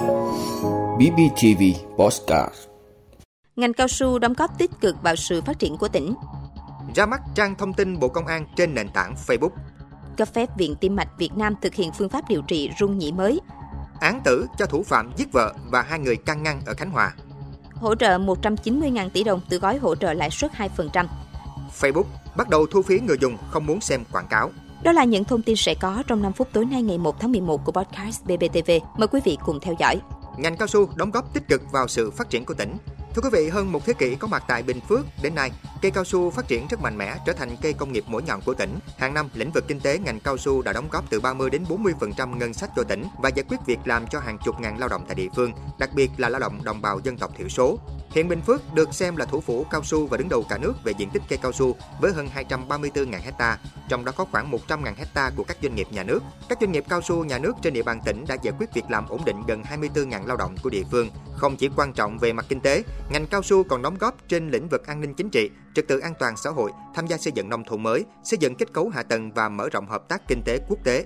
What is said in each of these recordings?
BBTV Postcard Ngành cao su đóng góp tích cực vào sự phát triển của tỉnh. Ra mắt trang thông tin Bộ Công an trên nền tảng Facebook. Cấp phép Viện Tim mạch Việt Nam thực hiện phương pháp điều trị rung nhĩ mới. Án tử cho thủ phạm giết vợ và hai người can ngăn ở Khánh Hòa. Hỗ trợ 190.000 tỷ đồng từ gói hỗ trợ lãi suất 2%. Facebook bắt đầu thu phí người dùng không muốn xem quảng cáo. Đó là những thông tin sẽ có trong 5 phút tối nay ngày 1 tháng 11 của podcast BBTV. Mời quý vị cùng theo dõi. Ngành cao su đóng góp tích cực vào sự phát triển của tỉnh. Thưa quý vị, hơn một thế kỷ có mặt tại Bình Phước, đến nay, cây cao su phát triển rất mạnh mẽ, trở thành cây công nghiệp mũi nhọn của tỉnh. Hàng năm, lĩnh vực kinh tế ngành cao su đã đóng góp từ 30 đến 40% ngân sách cho tỉnh và giải quyết việc làm cho hàng chục ngàn lao động tại địa phương, đặc biệt là lao động đồng bào dân tộc thiểu số. Hiện Bình Phước được xem là thủ phủ cao su và đứng đầu cả nước về diện tích cây cao su với hơn 234.000 hecta, trong đó có khoảng 100.000 hecta của các doanh nghiệp nhà nước. Các doanh nghiệp cao su nhà nước trên địa bàn tỉnh đã giải quyết việc làm ổn định gần 24.000 lao động của địa phương. Không chỉ quan trọng về mặt kinh tế, ngành cao su còn đóng góp trên lĩnh vực an ninh chính trị, trật tự an toàn xã hội, tham gia xây dựng nông thôn mới, xây dựng kết cấu hạ tầng và mở rộng hợp tác kinh tế quốc tế.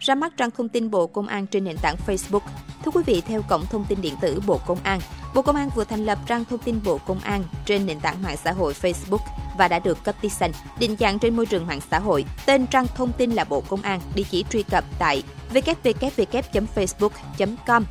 ra mắt trang thông tin Bộ Công an trên nền tảng Facebook. Thưa quý vị, theo cổng thông tin điện tử Bộ Công an, Bộ Công an vừa thành lập trang thông tin Bộ Công an trên nền tảng mạng xã hội Facebook và đã được cấp tí xanh, định dạng trên môi trường mạng xã hội. Tên trang thông tin là Bộ Công an, địa chỉ truy cập tại www.facebook.com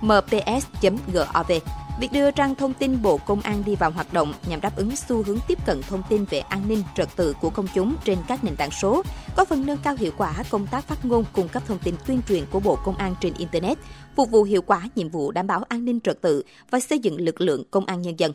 mps.gov. Việc đưa trang thông tin Bộ Công an đi vào hoạt động nhằm đáp ứng xu hướng tiếp cận thông tin về an ninh trật tự của công chúng trên các nền tảng số, có phần nâng cao hiệu quả công tác phát ngôn cung cấp thông tin tuyên truyền của Bộ Công an trên Internet, phục vụ hiệu quả nhiệm vụ đảm bảo an ninh trật tự và xây dựng lực lượng công an nhân dân.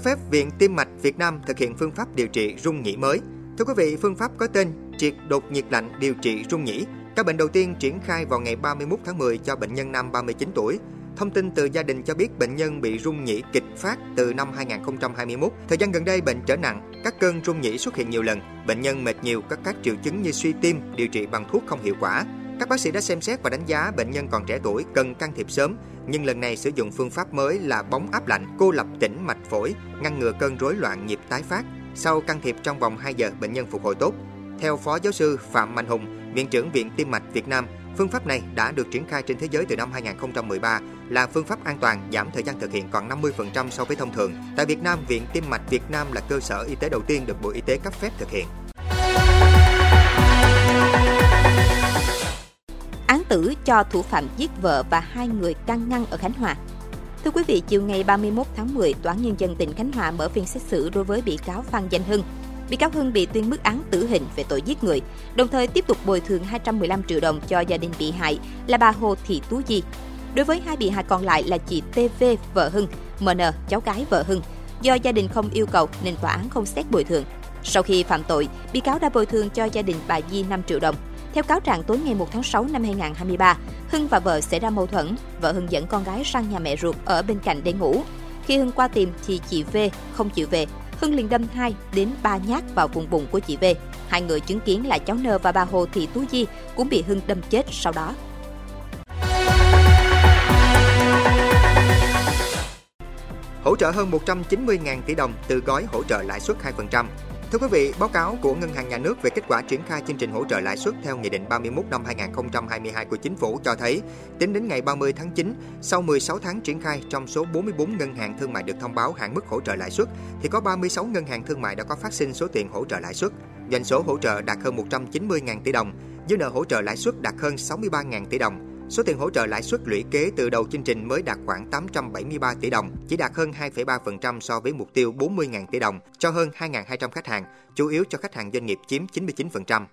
Phép Viện Tim mạch Việt Nam thực hiện phương pháp điều trị rung nhĩ mới. Thưa quý vị, phương pháp có tên triệt đột nhiệt lạnh điều trị rung nhĩ Các bệnh đầu tiên triển khai vào ngày 31 tháng 10 cho bệnh nhân nam 39 tuổi. Thông tin từ gia đình cho biết bệnh nhân bị rung nhĩ kịch phát từ năm 2021. Thời gian gần đây bệnh trở nặng, các cơn rung nhĩ xuất hiện nhiều lần, bệnh nhân mệt nhiều, có các triệu chứng như suy tim, điều trị bằng thuốc không hiệu quả. Các bác sĩ đã xem xét và đánh giá bệnh nhân còn trẻ tuổi cần can thiệp sớm, nhưng lần này sử dụng phương pháp mới là bóng áp lạnh, cô lập tĩnh mạch phổi, ngăn ngừa cơn rối loạn nhịp tái phát. Sau can thiệp trong vòng 2 giờ, bệnh nhân phục hồi tốt. Theo Phó Giáo sư Phạm Mạnh Hùng, Viện trưởng Viện Tim mạch Việt Nam, phương pháp này đã được triển khai trên thế giới từ năm 2013 là phương pháp an toàn giảm thời gian thực hiện còn 50% so với thông thường. Tại Việt Nam, Viện Tim mạch Việt Nam là cơ sở y tế đầu tiên được Bộ Y tế cấp phép thực hiện. Tử cho thủ phạm giết vợ và hai người can ngăn ở Khánh Hòa. Thưa quý vị, chiều ngày 31 tháng 10, Tòa án Nhân dân tỉnh Khánh Hòa mở phiên xét xử đối với bị cáo Phan Danh Hưng, bị cáo Hưng bị tuyên mức án tử hình về tội giết người, đồng thời tiếp tục bồi thường 215 triệu đồng cho gia đình bị hại là bà Hồ Thị Tú Di. Đối với hai bị hại còn lại là chị TV vợ Hưng, MN cháu gái vợ Hưng, do gia đình không yêu cầu nên tòa án không xét bồi thường. Sau khi phạm tội, bị cáo đã bồi thường cho gia đình bà Di 5 triệu đồng. Theo cáo trạng tối ngày 1 tháng 6 năm 2023, Hưng và vợ xảy ra mâu thuẫn, vợ Hưng dẫn con gái sang nhà mẹ ruột ở bên cạnh để ngủ. Khi Hưng qua tìm thì chị V không chịu về, Hưng liền đâm 2 đến 3 nhát vào vùng bụng của chị V. Hai người chứng kiến là cháu N và bà Hồ Thị Tú Di cũng bị Hưng đâm chết sau đó. Hỗ trợ hơn 190.000 tỷ đồng từ gói hỗ trợ lãi suất 2%. Thưa quý vị, báo cáo của Ngân hàng Nhà nước về kết quả triển khai chương trình hỗ trợ lãi suất theo Nghị định 31 năm 2022 của Chính phủ cho thấy, tính đến ngày 30 tháng 9, sau 16 tháng triển khai, trong số 44 ngân hàng thương mại được thông báo hạn mức hỗ trợ lãi suất, thì có 36 ngân hàng thương mại đã có phát sinh số tiền hỗ trợ lãi suất. Doanh số hỗ trợ đạt hơn 190.000 tỷ đồng, dư nợ hỗ trợ lãi suất đạt hơn 63.000 tỷ đồng, Số tiền hỗ trợ lãi suất lũy kế từ đầu chương trình mới đạt khoảng 873 tỷ đồng, chỉ đạt hơn 2,3% so với mục tiêu 40.000 tỷ đồng cho hơn 2.200 khách hàng, chủ yếu cho khách hàng doanh nghiệp chiếm 99%.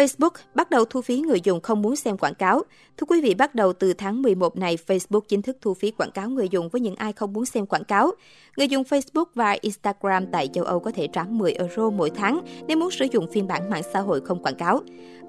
Facebook bắt đầu thu phí người dùng không muốn xem quảng cáo. Thưa quý vị, bắt đầu từ tháng 11 này, Facebook chính thức thu phí quảng cáo người dùng với những ai không muốn xem quảng cáo. Người dùng Facebook và Instagram tại châu Âu có thể trả 10 euro mỗi tháng nếu muốn sử dụng phiên bản mạng xã hội không quảng cáo.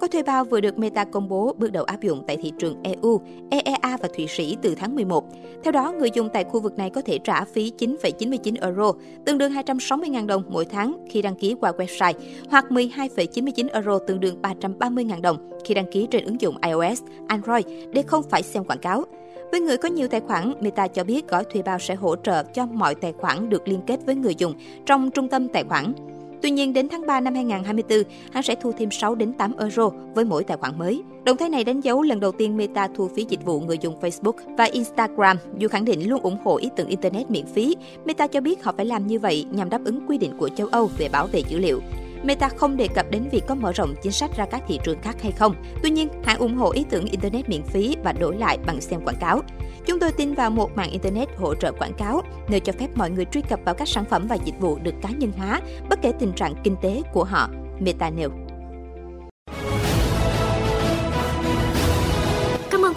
Có thuê bao vừa được Meta công bố bước đầu áp dụng tại thị trường EU, EEA và Thụy Sĩ từ tháng 11. Theo đó, người dùng tại khu vực này có thể trả phí 9,99 euro, tương đương 260.000 đồng mỗi tháng khi đăng ký qua website, hoặc 12,99 euro tương đương 130.000 đồng khi đăng ký trên ứng dụng iOS, Android để không phải xem quảng cáo. Với người có nhiều tài khoản, Meta cho biết gói thuê bao sẽ hỗ trợ cho mọi tài khoản được liên kết với người dùng trong trung tâm tài khoản. Tuy nhiên, đến tháng 3 năm 2024, hãng sẽ thu thêm 6 đến 8 euro với mỗi tài khoản mới. Động thái này đánh dấu lần đầu tiên Meta thu phí dịch vụ người dùng Facebook và Instagram. Dù khẳng định luôn ủng hộ ý tưởng Internet miễn phí, Meta cho biết họ phải làm như vậy nhằm đáp ứng quy định của châu Âu về bảo vệ dữ liệu. Meta không đề cập đến việc có mở rộng chính sách ra các thị trường khác hay không. Tuy nhiên, hãng ủng hộ ý tưởng Internet miễn phí và đổi lại bằng xem quảng cáo. Chúng tôi tin vào một mạng Internet hỗ trợ quảng cáo, nơi cho phép mọi người truy cập vào các sản phẩm và dịch vụ được cá nhân hóa, bất kể tình trạng kinh tế của họ, Meta nêu.